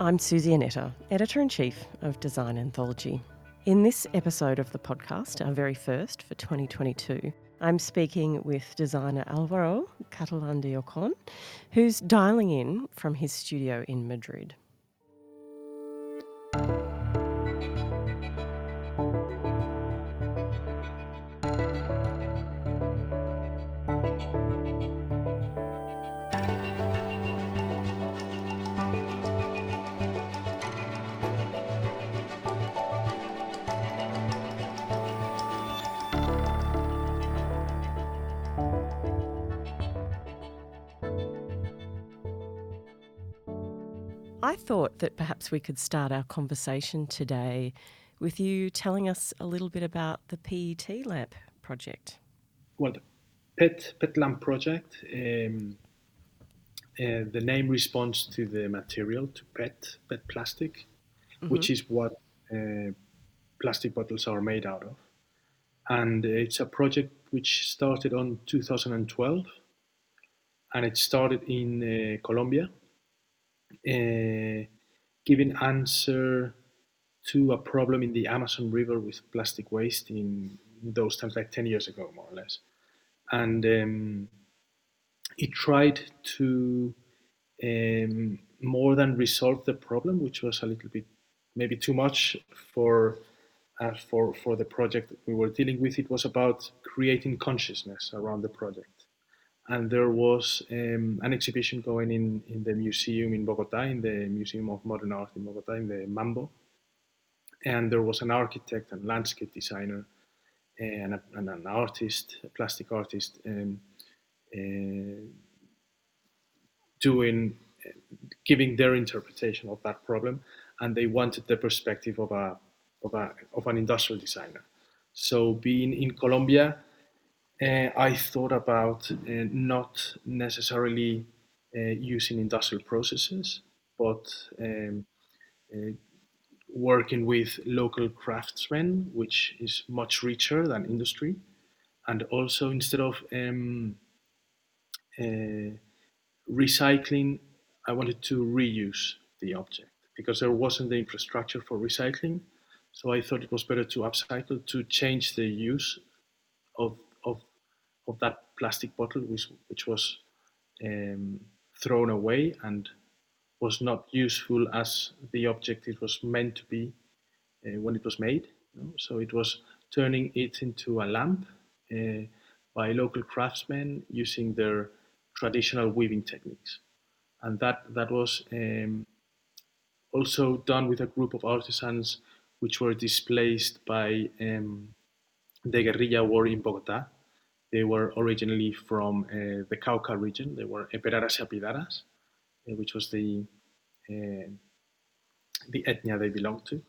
I'm Suzy Annetta, Editor in Chief of Design Anthology. In this episode of the podcast, our very first for 2022, I'm speaking with designer Alvaro Catalán de Ocón, who's dialing in from his studio in Madrid. Thought that perhaps we could start our conversation today with you telling us a little bit about the PET Lamp project. Well, the PET, PET Lamp project, um, uh, the name responds to the material, to PET, PET plastic, mm-hmm. which is what uh, plastic bottles are made out of. And it's a project which started on 2012 and it started in uh, Colombia uh, giving answer to a problem in the Amazon River with plastic waste in those times, like 10 years ago, more or less. And um, it tried to um, more than resolve the problem, which was a little bit maybe too much for uh, for for the project we were dealing with. It was about creating consciousness around the project and there was um, an exhibition going in in the museum in Bogota, in the Museum of Modern Art in Bogota, in the Mambo, and there was an architect and landscape designer and, a, and an artist, a plastic artist, um, uh, doing giving their interpretation of that problem, and they wanted the perspective of a of a of an industrial designer. So being in Colombia uh, I thought about uh, not necessarily uh, using industrial processes, but um, working with local craftsmen, which is much richer than industry. And also, instead of um, uh, recycling, I wanted to reuse the object because there wasn't the infrastructure for recycling. So I thought it was better to upcycle to change the use of of that plastic bottle, which, which was um, thrown away and was not useful as the object it was meant to be uh, when it was made. You know? So it was turning it into a lamp uh, by local craftsmen using their traditional weaving techniques. And that, that was um, also done with a group of artisans which were displaced by um, the guerrilla war in Bogota they were originally from uh, the Cauca region. They were Eperaras y Apidaras, uh, which was the uh, the ethnia they belonged to.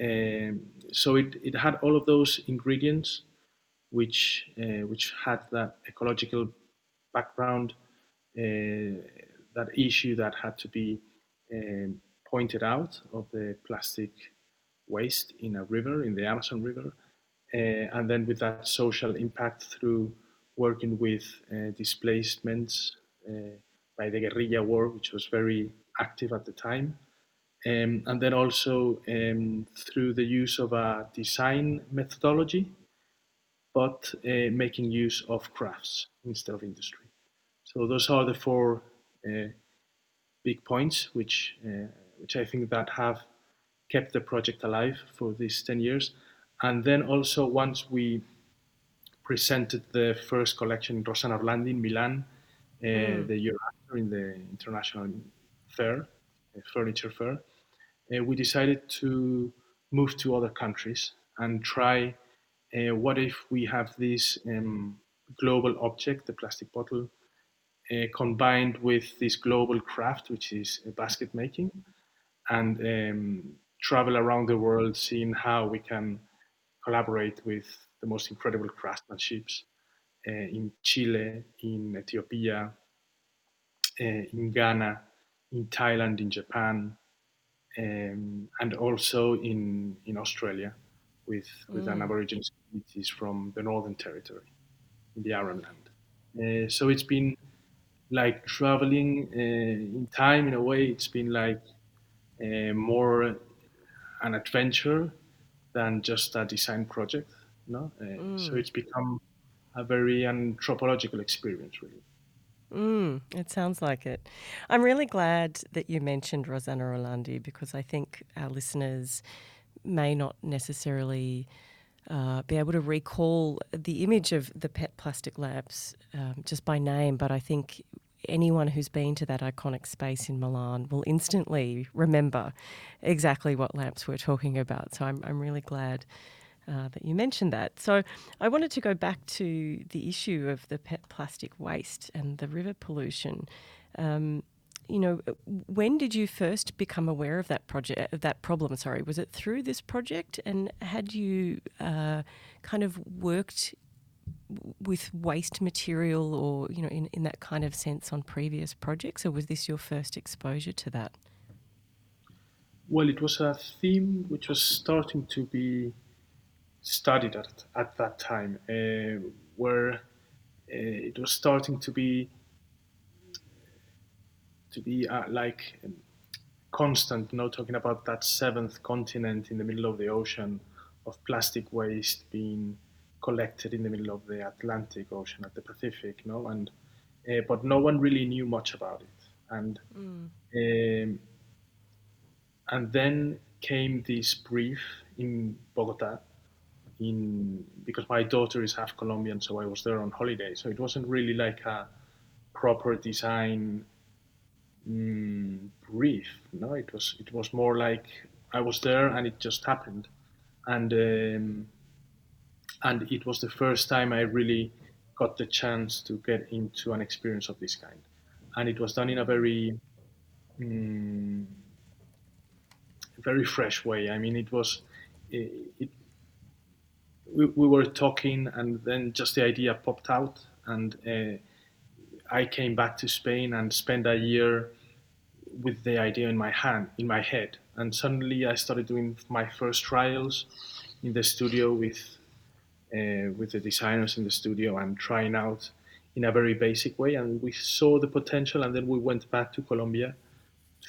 Um, so it, it had all of those ingredients, which uh, which had that ecological background, uh, that issue that had to be um, pointed out of the plastic waste in a river, in the Amazon River, and then with that social impact through working with uh, displacements uh, by the guerrilla war, which was very active at the time. Um, and then also um, through the use of a design methodology, but uh, making use of crafts instead of industry. So those are the four uh, big points, which uh, which I think that have kept the project alive for these ten years. And then also once we presented the first collection in Rossana Orlandi in Milan uh, mm. the year after in the international fair, furniture fair, uh, we decided to move to other countries and try uh, what if we have this um, global object, the plastic bottle, uh, combined with this global craft, which is basket making, and um, travel around the world seeing how we can collaborate with the most incredible craftsmanships uh, in Chile, in Ethiopia, uh, in Ghana, in Thailand, in Japan, um, and also in, in Australia with, with mm. an Aboriginal communities from the Northern Territory in the Arnhem Land. Uh, so it's been like traveling uh, in time in a way. It's been like uh, more an adventure than just a design project. No, uh, mm. so it's become a very anthropological experience, really. Mm, it sounds like it. I'm really glad that you mentioned Rossana Orlandi because I think our listeners may not necessarily uh, be able to recall the image of the PET plastic labs um, just by name, but I think anyone who's been to that iconic space in Milan will instantly remember exactly what lamps we're talking about. So I'm, I'm really glad uh, that you mentioned that. So I wanted to go back to the issue of the PET plastic waste and the river pollution. Um, you know, when did you first become aware of that project, of that problem? Sorry, was it through this project, and had you uh, kind of worked with waste material, or you know, in, in that kind of sense on previous projects, or was this your first exposure to that? Well, it was a theme which was starting to be studied at at that time, uh, where uh, it was starting to be to be uh, like constant, you know, talking about that seventh continent in the middle of the ocean of plastic waste being collected in the middle of the Atlantic Ocean at the Pacific, know, and uh, but no one really knew much about it, and mm. um, and then came this brief in Bogota, in because my daughter is half Colombian, so I was there on holiday, so it wasn't really like a proper design mm, brief. No, it was it was more like I was there and it just happened, and um, and it was the first time I really got the chance to get into an experience of this kind, and it was done in a very mm, very fresh way. I mean, it was it, it we, we were talking and then just the idea popped out and uh, I came back to Spain and spent a year with the idea in my hand, in my head. And suddenly I started doing my first trials in the studio with uh, with the designers in the studio and trying out in a very basic way. And we saw the potential, and then we went back to Colombia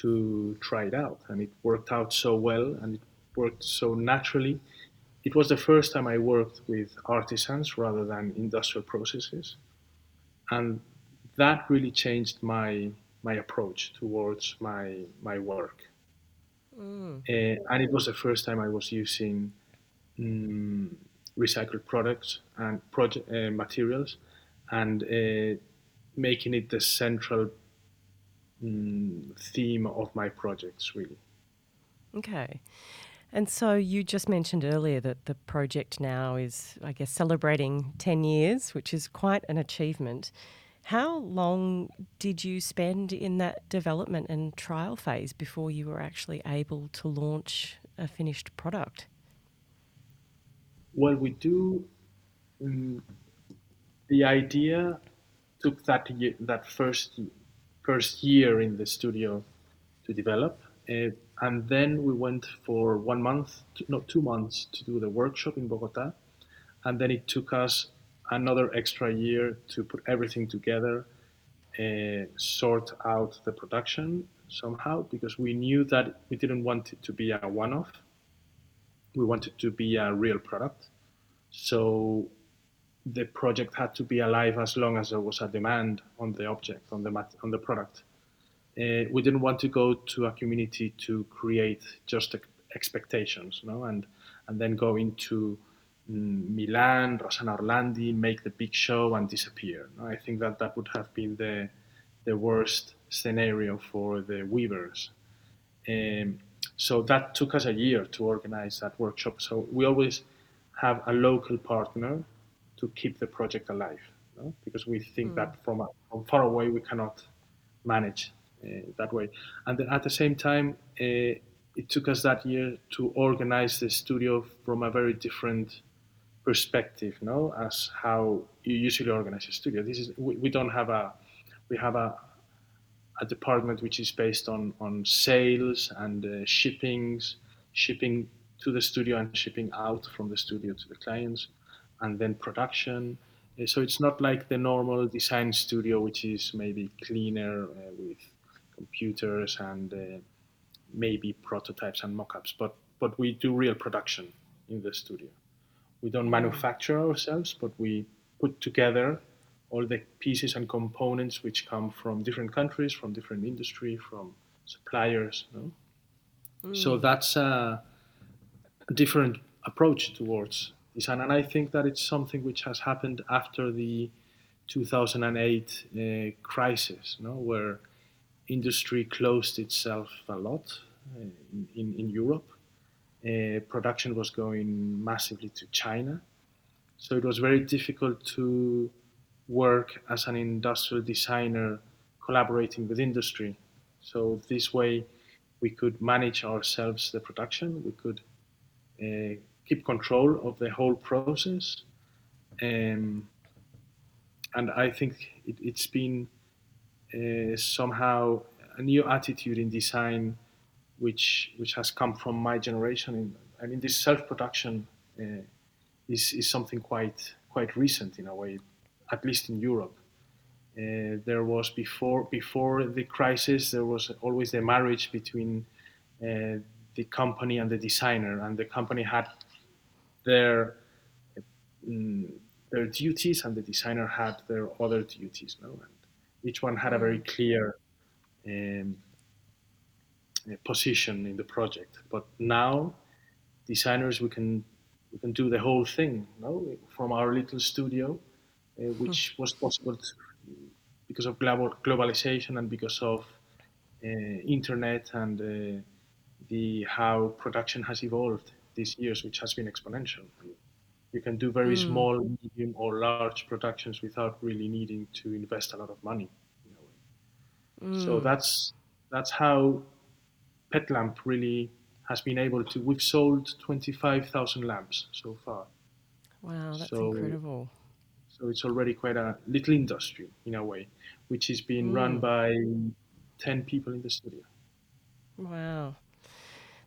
to try it out. And it worked out so well, and it worked so naturally. It was the first time I worked with artisans rather than industrial processes. And that really changed my my approach towards my my work. Mm. Uh, and it was the first time I was using um, recycled products and project uh, materials, and uh, making it the central um, theme of my projects, really. Okay. And so you just mentioned earlier that the project now is, I guess, celebrating 10 years, which is quite an achievement. How long did you spend in that development and trial phase before you were actually able to launch a finished product? Well, we do. Um, the idea took that year, that first first year in the studio to develop, uh, and then we went for one month, not two months, to do the workshop in Bogota, and then it took us another extra year to put everything together, uh, sort out the production somehow, because we knew that we didn't want it to be a one off. We wanted to be a real product. So the project had to be alive as long as there was a demand on the object, on the, mat- on the product. Uh, we didn't want to go to a community to create just expectations, no, and and then go into Mm, Milan, Rossana Orlandi make the big show and disappear. I think that that would have been the the worst scenario for the weavers. Um, so that took us a year to organize that workshop. So we always have a local partner to keep the project alive, no? because we think mm. that from, a, from far away we cannot manage uh, that way. And then at the same time, uh, it took us that year to organize the studio from a very different perspective, no, as how you usually organize a studio. This is we, we don't have a we have a a department which is based on on sales and uh, shippings, shipping to the studio and shipping out from the studio to the clients, and then production. Uh, so it's not like the normal design studio, which is maybe cleaner uh, with computers and uh, maybe prototypes and mock-ups, but but we do real production in the studio. We don't manufacture ourselves, but we put together all the pieces and components which come from different countries, from different industry, from suppliers. You know? mm. So that's a different approach towards design, and I think that it's something which has happened after the 2008 uh, crisis, where industry closed itself a lot uh, in, in, in, Europe. Uh, production was going massively to China. So it was very difficult to work as an industrial designer collaborating with industry. So this way we could manage ourselves the production, we could uh, keep control of the whole process. Um, and I think it, has been uh, somehow a new attitude in design, which which has come from my generation. And I mean, this self-production uh, is is something quite quite recent in a way, at least in Europe. Uh, there was before before the crisis, there was always the marriage between uh, the company and the designer, and the company had their um, their duties, and the designer had their other duties. No? And each one had a very mm. clear um, position in the project. But now, designers we can we can do the whole thing, no? from our little studio, uh, which hmm. was possible because of global, globalization and because of uh, internet and uh, the how production has evolved these years, which has been exponential. You can do very mm. small, medium, or large productions without really needing to invest a lot of money. Mm. So that's that's how PetLamp really has been able to. We've sold twenty five thousand lamps so far. Wow, that's so, incredible. So it's already quite a little industry in a way, which is being mm. run by ten people in the studio. Wow.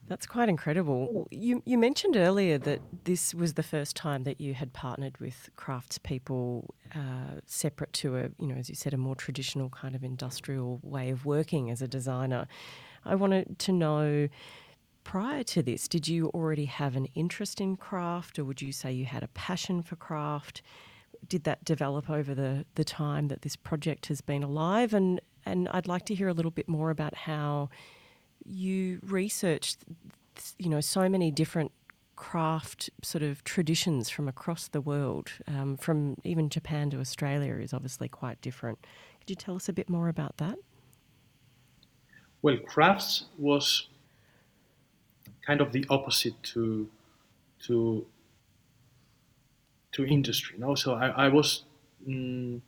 That's quite incredible. You, you mentioned earlier that this was the first time that you had partnered with craftspeople uh, separate to a, you know, as you said, a more traditional kind of industrial way of working as a designer. I wanted to know prior to this, did you already have an interest in craft or would you say you had a passion for craft? Did that develop over the, the time that this project has been alive? And, and I'd like to hear a little bit more about how you researched, you know, so many different craft sort of traditions from across the world, um, from even Japan to Australia, is obviously quite different. Could you tell us a bit more about that? Well, crafts was kind of the opposite to to to industry. No, so I, I was um,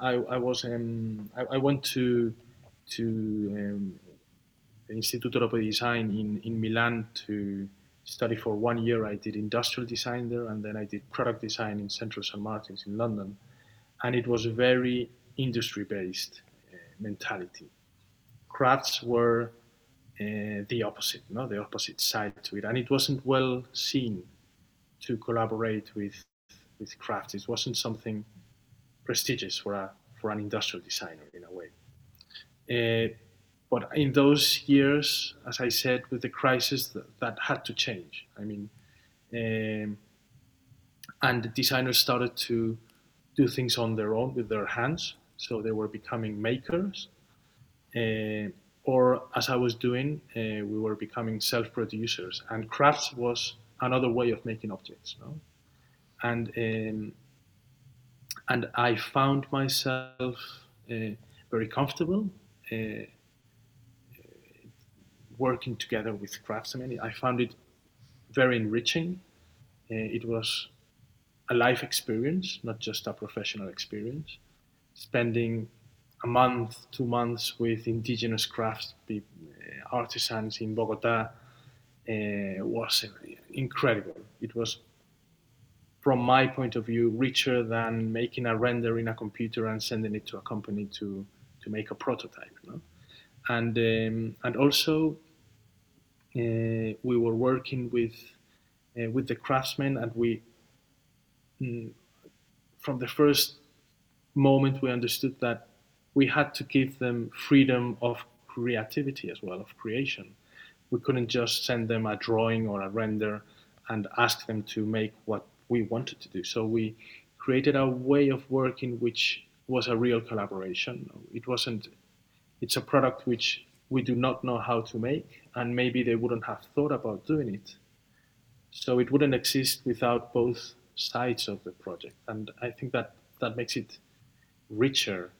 I, I was um, I, I went to to um, the Instituto Europeo Design in, in Milan to study for one year. I did industrial design there, and then I did product design in Central St. Martin's in London. And it was a very industry based uh, mentality. Crafts were uh, the opposite, no, the opposite side to it, and it wasn't well seen to collaborate with with crafts. It wasn't something prestigious for a for an industrial designer in a way. Uh, but in those years, as I said, with the crisis, that, that had to change. I mean, um, and the designers started to do things on their own with their hands. So they were becoming makers. Uh, or as I was doing, uh, we were becoming self-producers. And crafts was another way of making objects. No? And um, and I found myself uh, very comfortable uh, working together with craftsmen. I found it very enriching. Uh, it was a life experience, not just a professional experience. Spending a month, two months with indigenous crafts uh, artisans in Bogota uh, was incredible. It was, from my point of view, richer than making a render in a computer and sending it to a company to, to make a prototype. No? And, um, and also uh, we were working with uh, with the craftsmen, and we mm, from the first moment we understood that we had to give them freedom of creativity as well, of creation. We couldn't just send them a drawing or a render and ask them to make what we wanted to do. So we created a way of working which was a real collaboration. It wasn't. It's a product which we do not know how to make, and maybe they wouldn't have thought about doing it. So it wouldn't exist without both sides of the project, and I think that that makes it richer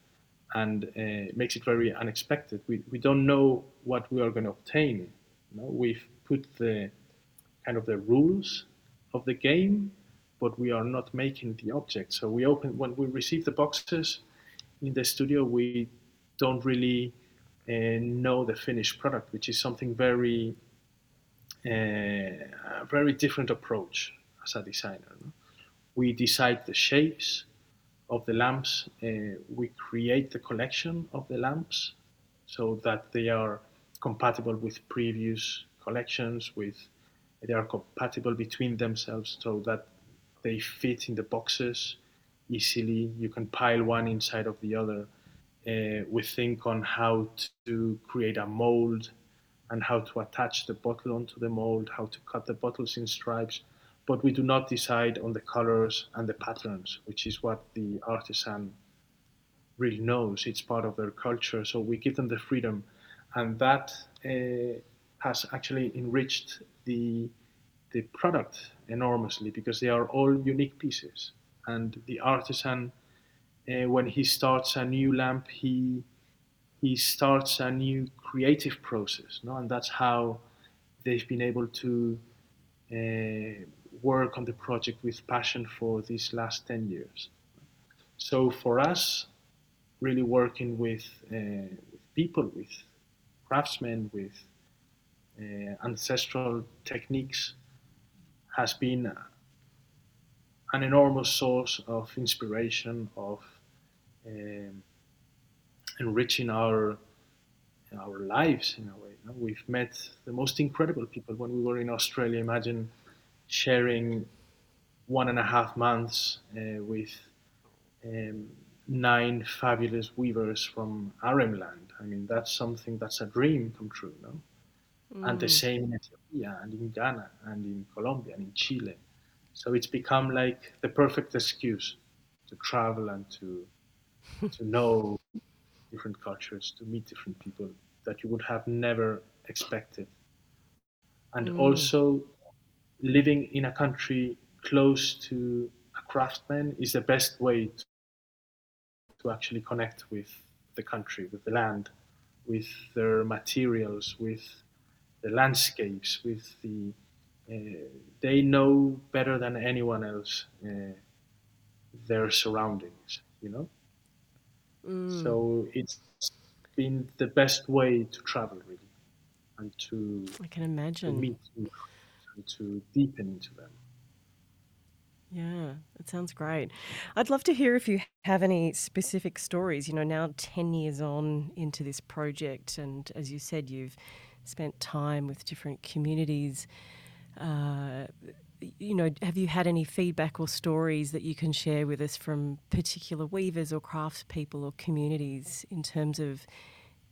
and uh, makes it very unexpected. We, we don't know what we are going to obtain. You know? We've put the kind of the rules of the game, but we are not making the object. So we open when we receive the boxes in the studio, we don't really uh, know the finished product, which is something very uh, a very different approach as a designer. No? We decide the shapes of the lamps. Uh, we create the collection of the lamps so that they are compatible with previous collections, with they are compatible between themselves so that they fit in the boxes easily. You can pile one inside of the other. Uh, we think on how to create a mold and how to attach the bottle onto the mold, how to cut the bottles in stripes, but we do not decide on the colors and the patterns, which is what the artisan really knows. It's part of their culture, so we give them the freedom, and that uh, has actually enriched the the product enormously because they are all unique pieces. And the artisan, uh, when he starts a new lamp, he he starts a new creative process, no? and that's how they've been able to uh, work on the project with passion for these last 10 years. So for us, really working with, uh, with people, with craftsmen, with uh, ancestral techniques has been an enormous source of inspiration, of um, enriching our our lives in a way. We've met the most incredible people when we were in Australia. Imagine sharing one and a half months uh, with um, nine fabulous weavers from Arnhem Land. I mean, that's something that's a dream come true, no? Mm. And the mm. same in Ethiopia and in Ghana and in Colombia and in Chile. So it's become like the perfect excuse to travel and to to know different cultures, to meet different people that you would have never expected. And mm. also living in a country close to a craftsman is the best way to, actually connect with the country, with the land, with their materials, with the landscapes, with the uh, they know better than anyone else uh, their surroundings, you know. Mm. So it's been the best way to travel, really, and to I can imagine to meet and to deepen into them. Yeah, it sounds great. I'd love to hear if you have any specific stories. You know, now 10 years on into this project, and as you said, you've spent time with different communities. Uh, you know, have you had any feedback or stories that you can share with us from particular weavers or craftspeople or communities in terms of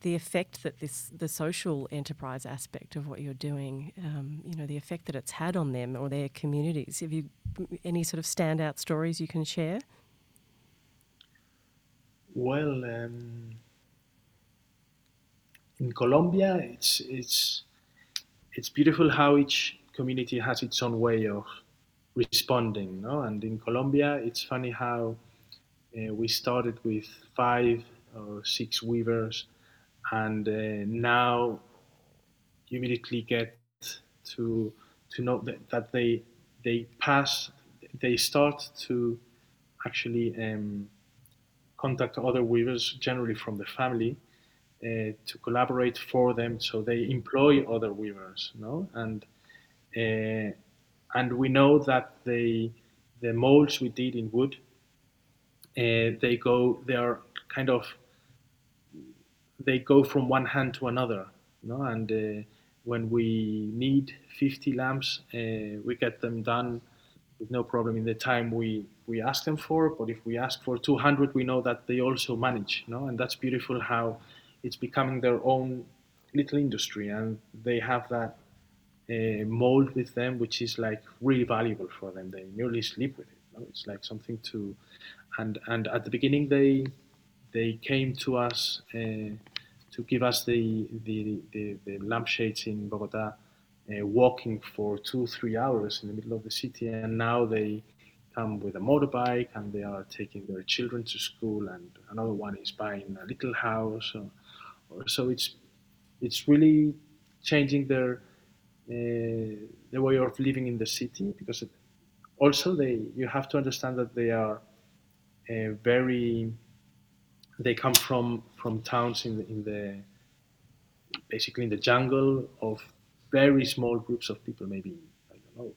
the effect that this, the social enterprise aspect of what you're doing, um, you know, the effect that it's had on them or their communities? Have you any sort of standout stories you can share? Well, um, in Colombia, it's it's it's beautiful how each community has its own way of responding. No? And in Colombia, it's funny how uh, we started with five or six weavers, and uh, now you immediately get to to know that, that they they pass they start to actually um, contact other weavers generally from the family uh, to collaborate for them. So they employ other weavers no and uh, and we know that the the molds we did in wood, uh, they go they are kind of they go from one hand to another, you know, and uh, when we need 50 lamps, uh, we get them done with no problem in the time we, we ask them for. But if we ask for 200, we know that they also manage, you know, and that's beautiful how it's becoming their own little industry, and they have that uh, mold with them, which is like really valuable for them. They nearly sleep with it. It's like something to, and and at the beginning they they came to us uh, to give us the the, the, the lampshades in Bogota, uh, walking for two three hours in the middle of the city, and now they come with a motorbike and they are taking their children to school, and another one is buying a little house. Or, or so it's it's really changing their uh, the way of living in the city because it, also they you have to understand that they are uh, very they come from from towns in the, in the basically in the jungle of very small groups of people maybe i don't know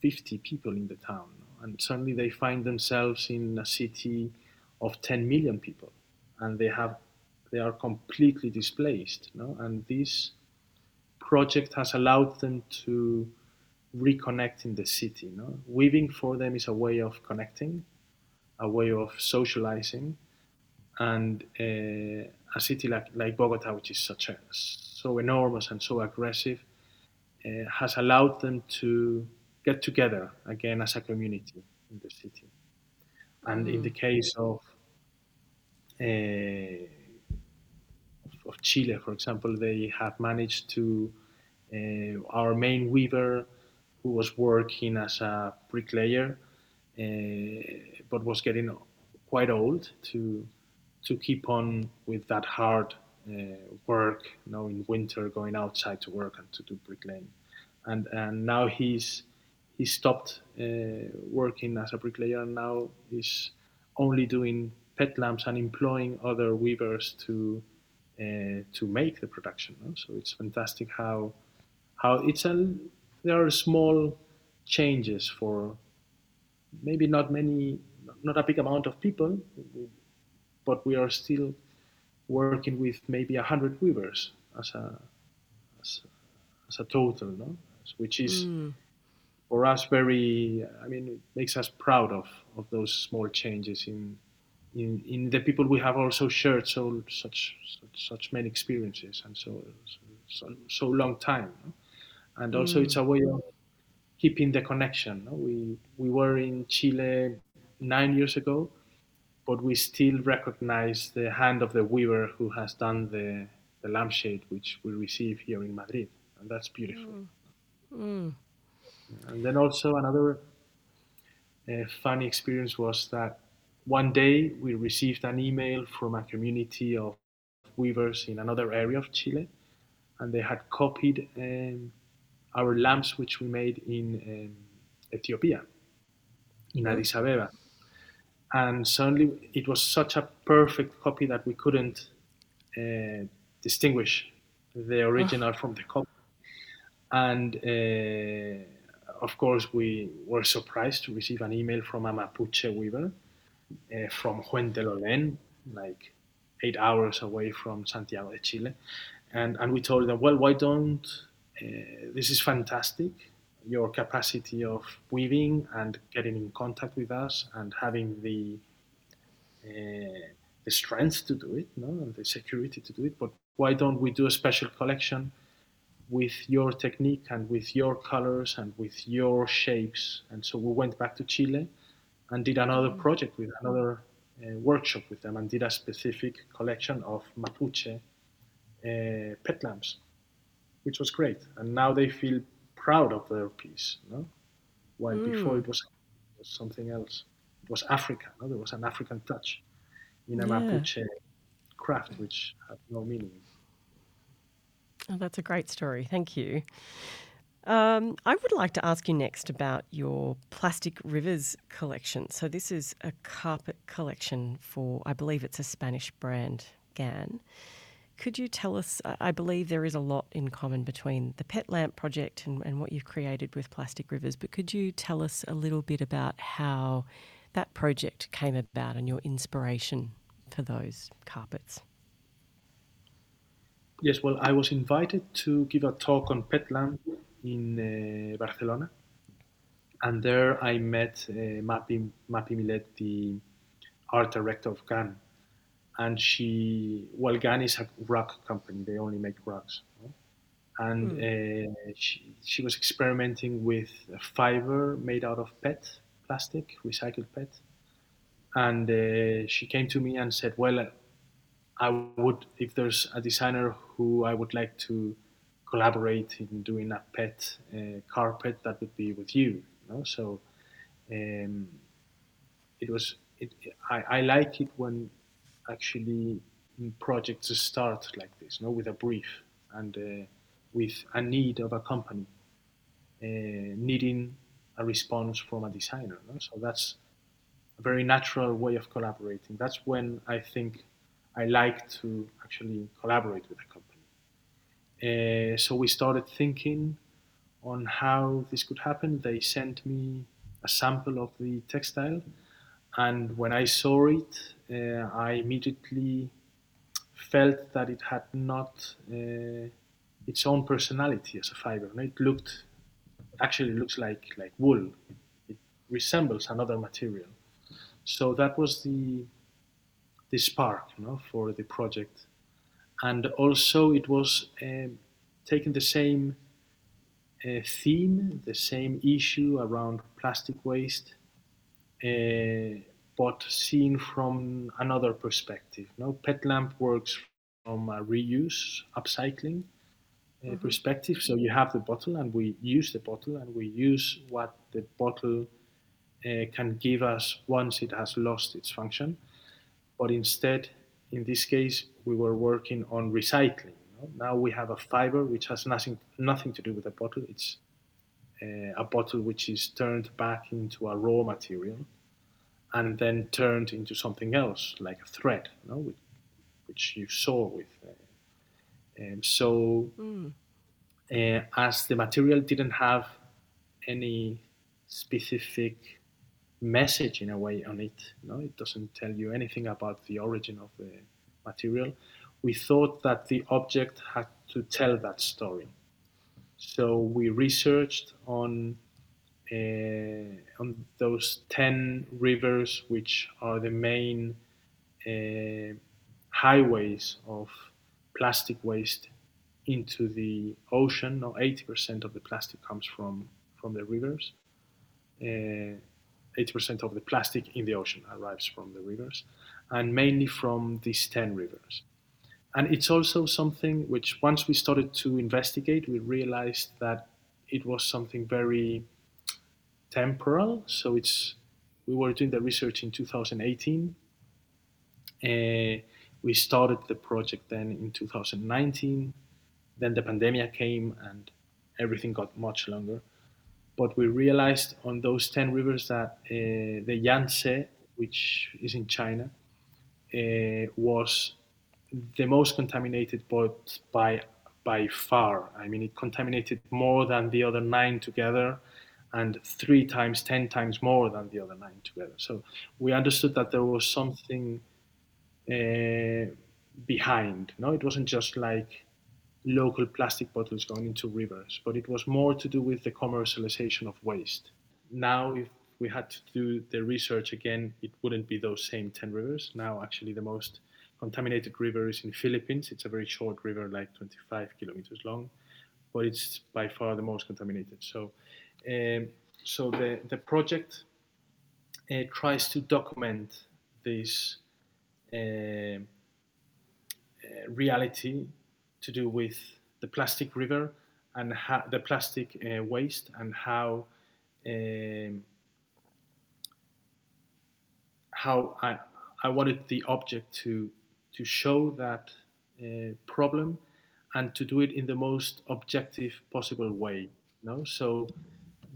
50 people in the town and suddenly they find themselves in a city of 10 million people and they have they are completely displaced no and this project has allowed them to reconnect in the city no weaving for them is a way of connecting a way of socializing and uh, a city like, like Bogota, which is such a, so enormous and so aggressive, uh, has allowed them to get together again as a community in the city. And mm. in the case of uh, of Chile, for example, they have managed to uh, our main weaver, who was working as a bricklayer, uh, but was getting quite old to to keep on with that hard uh, work, you in winter going outside to work and to do bricklaying, and and now he's he stopped uh, working as a bricklayer and now he's only doing pet lamps and employing other weavers to uh, to make the production. No? So it's fantastic how how it's a there are small changes for maybe not many not a big amount of people but we are still working with maybe a hundred weavers as a as, as, a total, no? Which is mm. for us very. I mean, it makes us proud of of those small changes in in, in the people we have also shared so such such, such many experiences and so so, so long time, no? and also mm. it's a way of keeping the connection. No? We we were in Chile nine years ago but we still recognize the hand of the weaver who has done the, the lampshade which we receive here in Madrid, and that's beautiful. Mm. Mm. And then also another uh, funny experience was that one day we received an email from a community of weavers in another area of Chile, and they had copied um, our lamps which we made in um, Ethiopia, in Addis Abeba and suddenly it was such a perfect copy that we couldn't uh, distinguish the original oh. from the copy. And uh, of course, we were surprised to receive an email from a Mapuche weaver uh, from Huentelolén, like eight hours away from Santiago de Chile. And, and we told them, well, why don't, uh, this is fantastic your capacity of weaving and getting in contact with us and having the uh, the strength to do it, no, and the security to do it. But why don't we do a special collection with your technique and with your colors and with your shapes? And so we went back to Chile and did another mm. project with another uh, workshop with them and did a specific collection of Mapuche uh, pet lamps, which was great. And now they feel proud of their piece, no? While mm. before it was, it was, something else. It was African. No? There was an African touch in a yeah. Mapuche craft, which had no meaning. Oh, that's a great story. Thank you. Um, I would like to ask you next about your Plastic Rivers collection. So, this is a carpet collection for, I believe it's a Spanish brand, GAN. Could you tell us? I believe there is a lot in common between the Pet Lamp project and, and what you've created with Plastic Rivers, but could you tell us a little bit about how that project came about and your inspiration for those carpets? Yes, well, I was invited to give a talk on Pet Lamp in uh, Barcelona, and there I met uh, Mapi, Mapi Millet, the art director of GAN, and she well GAN is a rug company. They only make rugs, and mm. uh, she she was experimenting with fiber made out of PET plastic, recycled PET, and uh, she came to me and said, "Well, I would if there's a designer who I would like to." collaborate in doing a pet uh, carpet that would be with you, you know? so um, it was it, I, I like it when actually projects start like this, you know, with a brief and uh, with a need of a company uh, needing a response from a designer. No? So that's a very natural way of collaborating. That's when I think I like to actually collaborate with a company. Uh, so we started thinking on how this could happen. They sent me a sample of the textile and when I saw it, uh, I immediately felt that it had not uh, its own personality as a fiber. It looked actually looks like like wool. It resembles another material. So that was the the spark, you know, for the project, and also it was um, taking the same uh, theme, the same issue around plastic waste but seen from another perspective. No, PET lamp works from a reuse, upcycling uh, mm-hmm. perspective. So you have the bottle, and we use the bottle, and we use what the bottle uh, can give us once it has lost its function. But instead, in this case, we were working on recycling. Now we have a fiber which has nothing nothing to do with the bottle. It's uh, a bottle which is turned back into a raw material and then turned into something else, like a thread, you know, which, which you saw with. Uh, and so, mm. uh, as the material didn't have any specific message in a way on it, you know, it doesn't tell you anything about the origin of the material. We thought that the object had to tell that story. So we researched on uh, on those 10 rivers, which are the main uh, highways of plastic waste into the ocean. Now, 80% of the plastic comes from, from the rivers. Uh, 80% of the plastic in the ocean arrives from the rivers, and mainly from these 10 rivers. And it's also something which, once we started to investigate, we realized that it was something very temporal. So it's we were doing the research in 2018. Uh, we started the project then in 2019. Then the pandemic came and everything got much longer. But we realized on those 10 rivers that uh, the Yangtze, which is in China, uh, was the most contaminated, but by by far. I mean, it contaminated more than the other nine together and three times, ten times more than the other nine together. So we understood that there was something uh, behind. No, it wasn't just like local plastic bottles going into rivers, but it was more to do with the commercialization of waste. Now, if we had to do the research again, it wouldn't be those same 10 rivers. Now, actually, the most contaminated river is in Philippines. It's a very short river, like 25 kilometers long, but it's by far the most contaminated. So um, so the, the project uh, tries to document this uh, uh, reality to do with the plastic river and how, the plastic uh, waste and how um, how I, I wanted the object to to show that uh, problem and to do it in the most objective possible way. No, so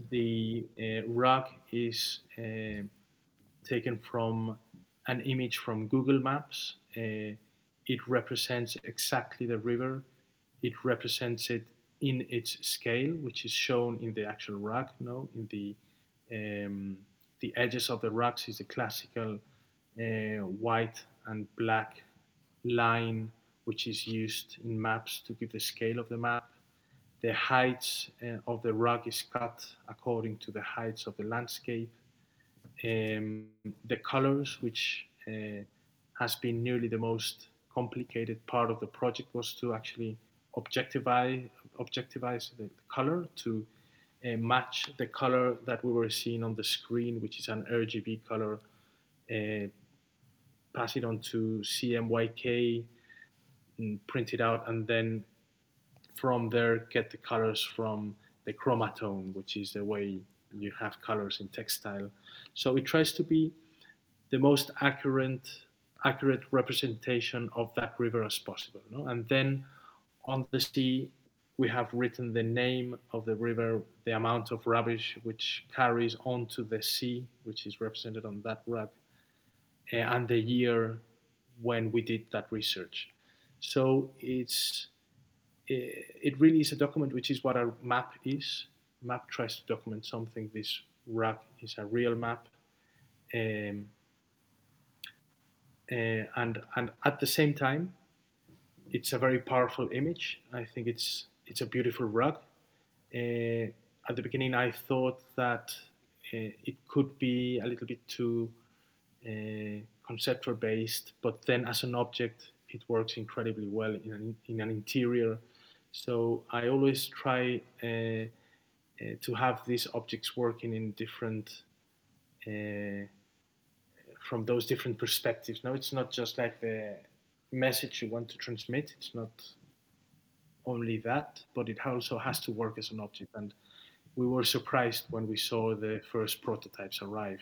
the uh, rug is uh, taken from an image from Google Maps. Uh, it represents exactly the river. It represents it in its scale, which is shown in the actual rug. No, in the um, the edges of the rugs is the classical uh, white and black line, which is used in maps to give the scale of the map the heights uh, of the rug is cut according to the heights of the landscape. Um, the colors, which uh, has been nearly the most complicated part of the project was to actually objectify objectivize the color to uh, match the color that we were seeing on the screen, which is an RGB color, uh, pass it on to CMYK, print it out, and then from there get the colors from the chromatone, which is the way you have colors in textile. So it tries to be the most accurate accurate representation of that river as possible. No? And then on the sea, we have written the name of the river, the amount of rubbish which carries onto the sea, which is represented on that rug, and the year when we did that research. So it's eh, it really is a document, which is what a map is. Map tries to document something. This rug is a real map, um, uh, and and at the same time, it's a very powerful image. I think it's it's a beautiful rug. Uh, at the beginning, I thought that uh, it could be a little bit too uh, conceptual based, but then as an object, it works incredibly well in an, in an interior. So I always try uh, uh, to have these objects working in different uh, from those different perspectives. No, it's not just like the message you want to transmit. It's not only that, but it also has to work as an object. And we were surprised when we saw the first prototypes arrive.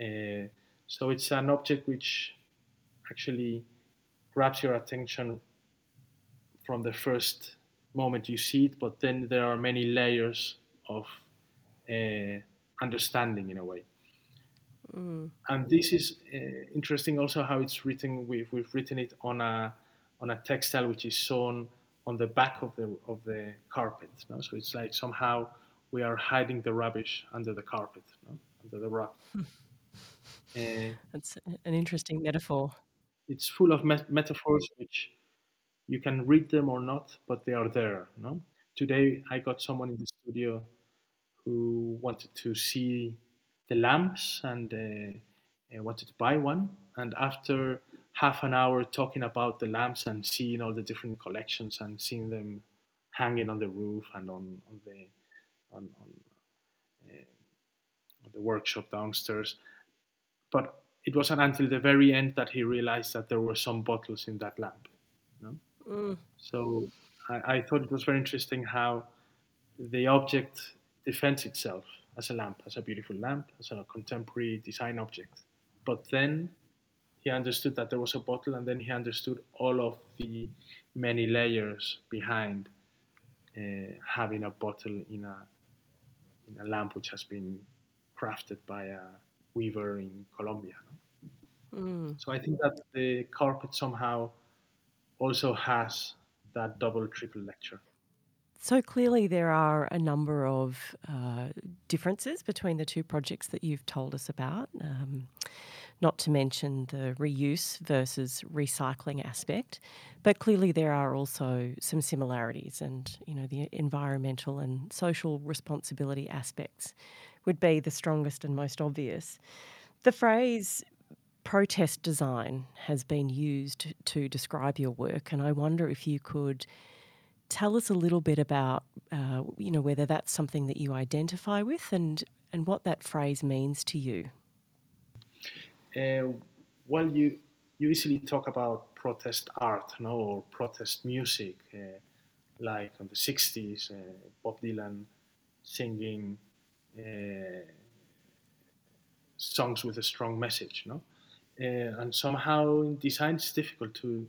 Uh, so it's an object which actually grabs your attention from the first moment you see it, but then there are many layers of uh, understanding in a way. Mm. And this is uh, interesting also how it's written. We've, we've written it on a on a textile which is sewn on the back of the of the carpet. No? So it's like somehow we are hiding the rubbish under the carpet, no? under the rug. uh, That's an interesting metaphor. It's full of met- metaphors which you can read them or not, but they are there. No? Today I got someone in the studio who wanted to see the lamps and uh, wanted to buy one. And after half an hour talking about the lamps and seeing all the different collections and seeing them hanging on the roof and on, on the on, on, uh, the workshop downstairs. But it wasn't until the very end that he realized that there were some bottles in that lamp. You know? mm. So I, I thought it was very interesting how the object defends itself as a lamp, as a beautiful lamp, as a contemporary design object. But then he understood that there was a bottle, and then he understood all of the many layers behind uh, having a bottle in a in a lamp which has been crafted by a weaver in Colombia. No? Mm. So I think that the carpet somehow also has that double triple lecture. So clearly, there are a number of uh, differences between the two projects that you've told us about. Um, not to mention the reuse versus recycling aspect. But clearly, there are also some similarities, and you know, the environmental and social responsibility aspects would be the strongest and most obvious. The phrase protest design has been used to describe your work, and I wonder if you could tell us a little bit about, uh, you know, whether that's something that you identify with and and what that phrase means to you. Uh, well, you you easily talk about protest art, no, or protest music, uh, like in the '60s, uh, Bob Dylan singing uh, songs with a strong message, no. Uh, and somehow in design, it's difficult to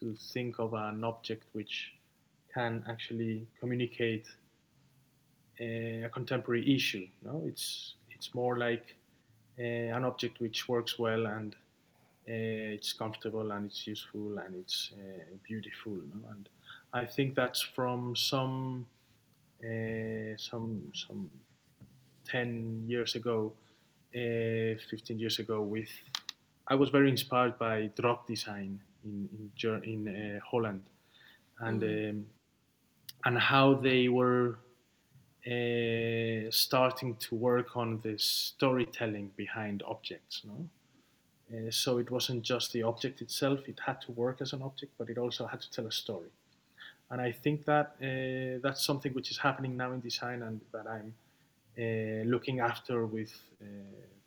to think of an object which can actually communicate uh, a contemporary issue. No, it's it's more like uh, an object which works well and uh, it's comfortable and it's useful and it's uh, beautiful. No? And I think that's from some some some 10 years ago, 15 years ago with I was very inspired by Droog design in in, in uh, Holland, and mm. um, and how they were uh, starting to work on the storytelling behind objects. No? Uh, so it wasn't just the object itself; it had to work as an object, but it also had to tell a story. And I think that uh, that's something which is happening now in design, and that I'm uh, looking after with uh,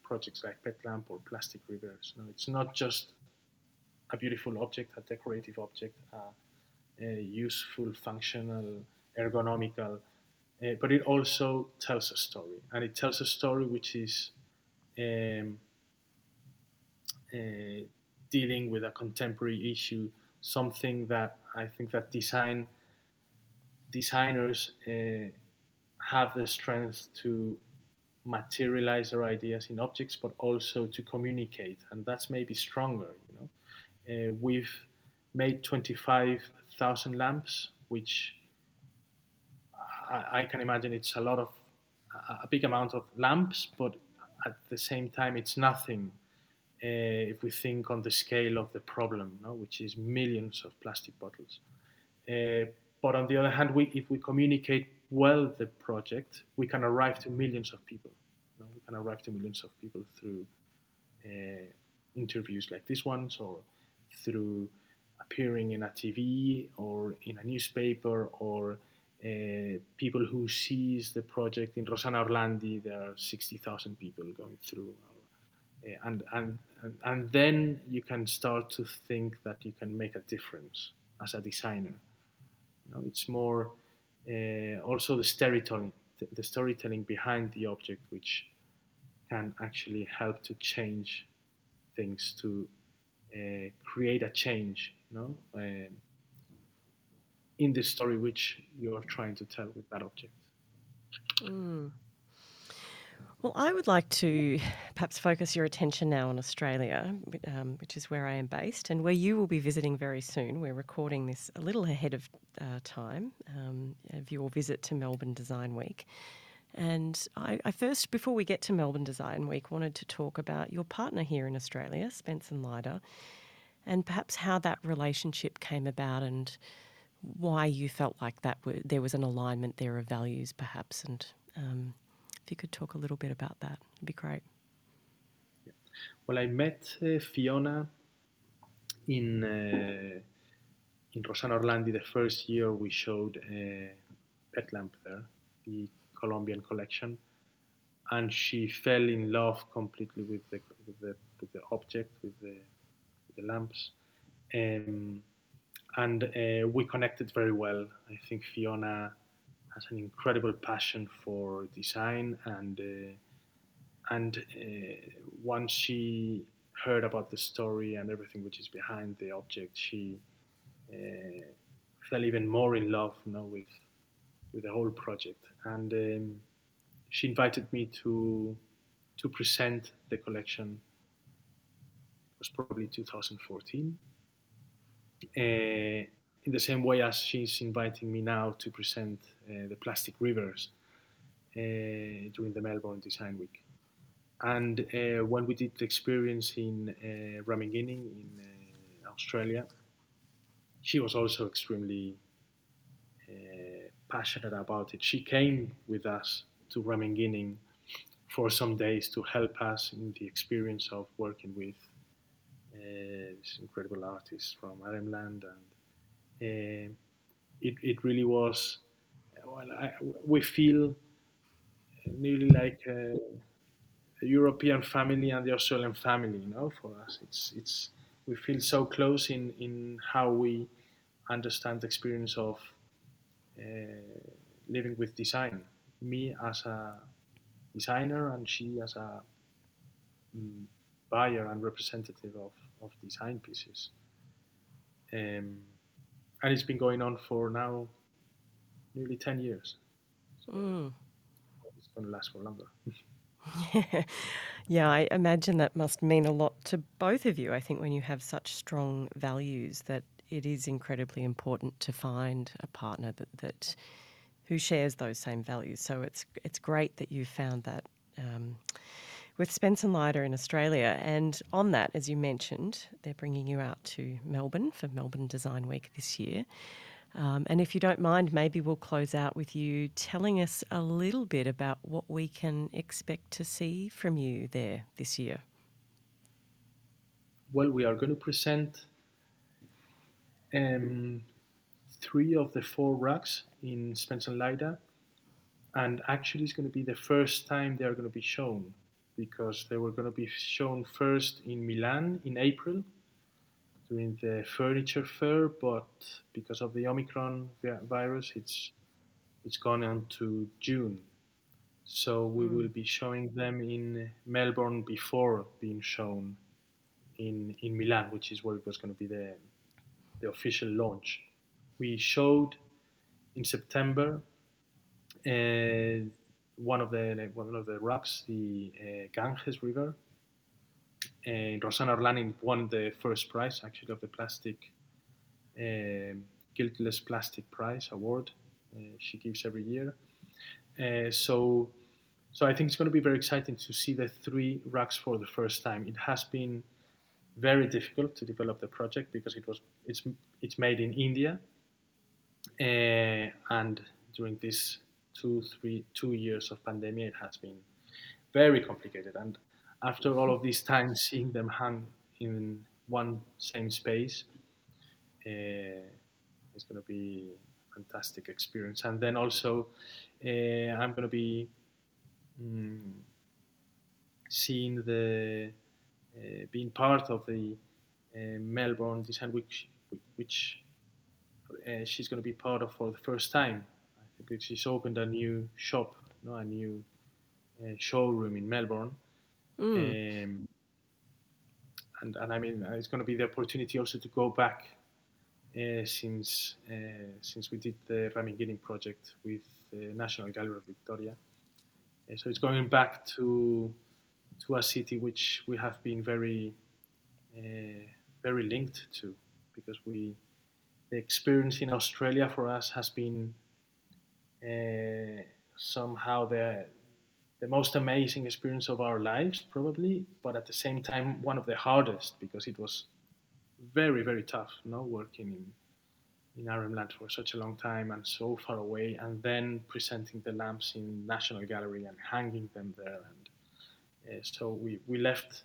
projects like Pet Lamp or Plastic Rivers. No, it's not just a beautiful object, a decorative object, a useful, functional, ergonomical, uh, but it also tells a story, and it tells a story which is um, uh, dealing with a contemporary issue, something that I think that design designers uh, have the strength to materialize their ideas in objects, but also to communicate, and that's maybe stronger. You know, uh, we've made 25,000 lamps, which I, I, can imagine it's a lot of a big amount of lamps, but at the same time, it's nothing uh, if we think on the scale of the problem, no? which is millions of plastic bottles. Uh, but on the other hand, we, if we communicate well the project, we can arrive to millions of people. You know? We can arrive to millions of people through uh, interviews like this one, or through appearing in a TV or in a newspaper, or uh, people who sees the project in Rossana Orlandi. There are sixty thousand people going through, uh, and, and and and then you can start to think that you can make a difference as a designer. You know, it's more uh, also the storytelling, the storytelling behind the object, which can actually help to change things, to uh, create a change, you know, uh, in the story which you're trying to tell with that object. Mm. Well, I would like to perhaps focus your attention now on Australia, um, which is where I am based and where you will be visiting very soon. We're recording this a little ahead of uh, time um, of your visit to Melbourne Design Week. And I, I, first, before we get to Melbourne Design Week, wanted to talk about your partner here in Australia, Spence and Lyda, and perhaps how that relationship came about and why you felt like that there was an alignment there of values, perhaps, and um, if you could talk a little bit about that, it'd be great. Well, I met uh, Fiona in uh, in Rossana Orlandi the first year we showed uh, Pet Lamp there, the Colombian collection, and she fell in love completely with the with the, with the object, with the, with the lamps, um, and uh, we connected very well. I think Fiona has an incredible passion for design and uh, and uh, once she heard about the story and everything which is behind the object, she uh, fell even more in love you know, with with the whole project. And um, she invited me to to present the collection. It was probably 2014. Uh, in the same way as she's inviting me now to present uh, the plastic rivers uh, during the Melbourne Design Week. And uh, when we did the experience in uh, Ramingining in uh, Australia, she was also extremely uh, passionate about it. She came with us to Ramingining for some days to help us in the experience of working with this incredible artists from Arnhem Land it, it really was, well, I, we feel nearly like a, a, European family and the Australian family, you know, for us. It's, it's, we feel so close in, in how we understand the experience of uh, living with design. Me as a designer and she as a um, buyer and representative of, of design pieces. Um, and it's been going on for now nearly 10 years. So mm. it's going to last for longer. yeah. yeah, I imagine that must mean a lot to both of you. I think when you have such strong values, that it is incredibly important to find a partner that, that who shares those same values. So it's it's great that you found that. Um, with Spence and Lyda in Australia. And on that, as you mentioned, they're bringing you out to Melbourne for Melbourne Design Week this year. Um, and if you don't mind, maybe we'll close out with you telling us a little bit about what we can expect to see from you there this year. well, we are going to present um, three of the four rugs in Spence and Lyda, and actually, it's going to be the first time they are going to be shown because they were going to be shown first in Milan in April during the furniture fair, but because of the Omicron virus, it's it's gone on to June. So we mm. will be showing them in Melbourne before being shown in in Milan, which is where it was going to be the the official launch. We showed in September uh, one of the one of the rugs, the uh, Ganges River. And Rossana Orlandi won the first prize, actually, of the plastic uh, guiltless plastic prize award uh, she gives every year. Uh, so, so I think it's going to be very exciting to see the three rugs for the first time. It has been very difficult to develop the project because it was it's it's made in India, uh, and during this two three two years of pandemic, it has been very complicated. And after all of these times, seeing them hang in one same space, uh, it's going to be a fantastic experience. And then also, uh, I'm going to be mm, seeing the uh, being part of the Melbourne Design Week, which she's going to be part of for the first time. Think she's opened a new shop, you know, a new showroom in Melbourne. Mm. Um, and, and I mean, it's going to be the opportunity also to go back uh, since uh, since we did the Ramingining project with the National Gallery of Victoria. Uh, so it's going back to to a city which we have been very uh, very linked to because we the experience in Australia for us has been uh, somehow the the most amazing experience of our lives probably but at the same time one of the hardest because it was very very tough you know working in in RM for such a long time and so far away, and then presenting the lamps in National Gallery and hanging them there and uh, so we, we left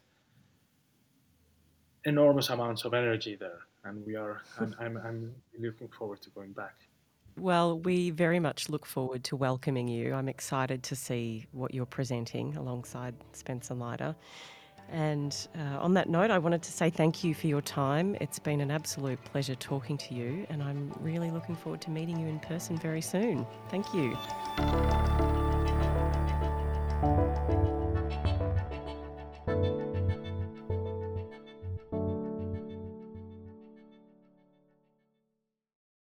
enormous amounts of energy there, and we are. I'm, I'm, I'm looking forward to going back. Well, we very much look forward to welcoming you. I'm excited to see what you're presenting alongside Spencer Lyda. And uh, on that note, I wanted to say thank you for your time. It's been an absolute pleasure talking to you, and I'm really looking forward to meeting you in person very soon. Thank you.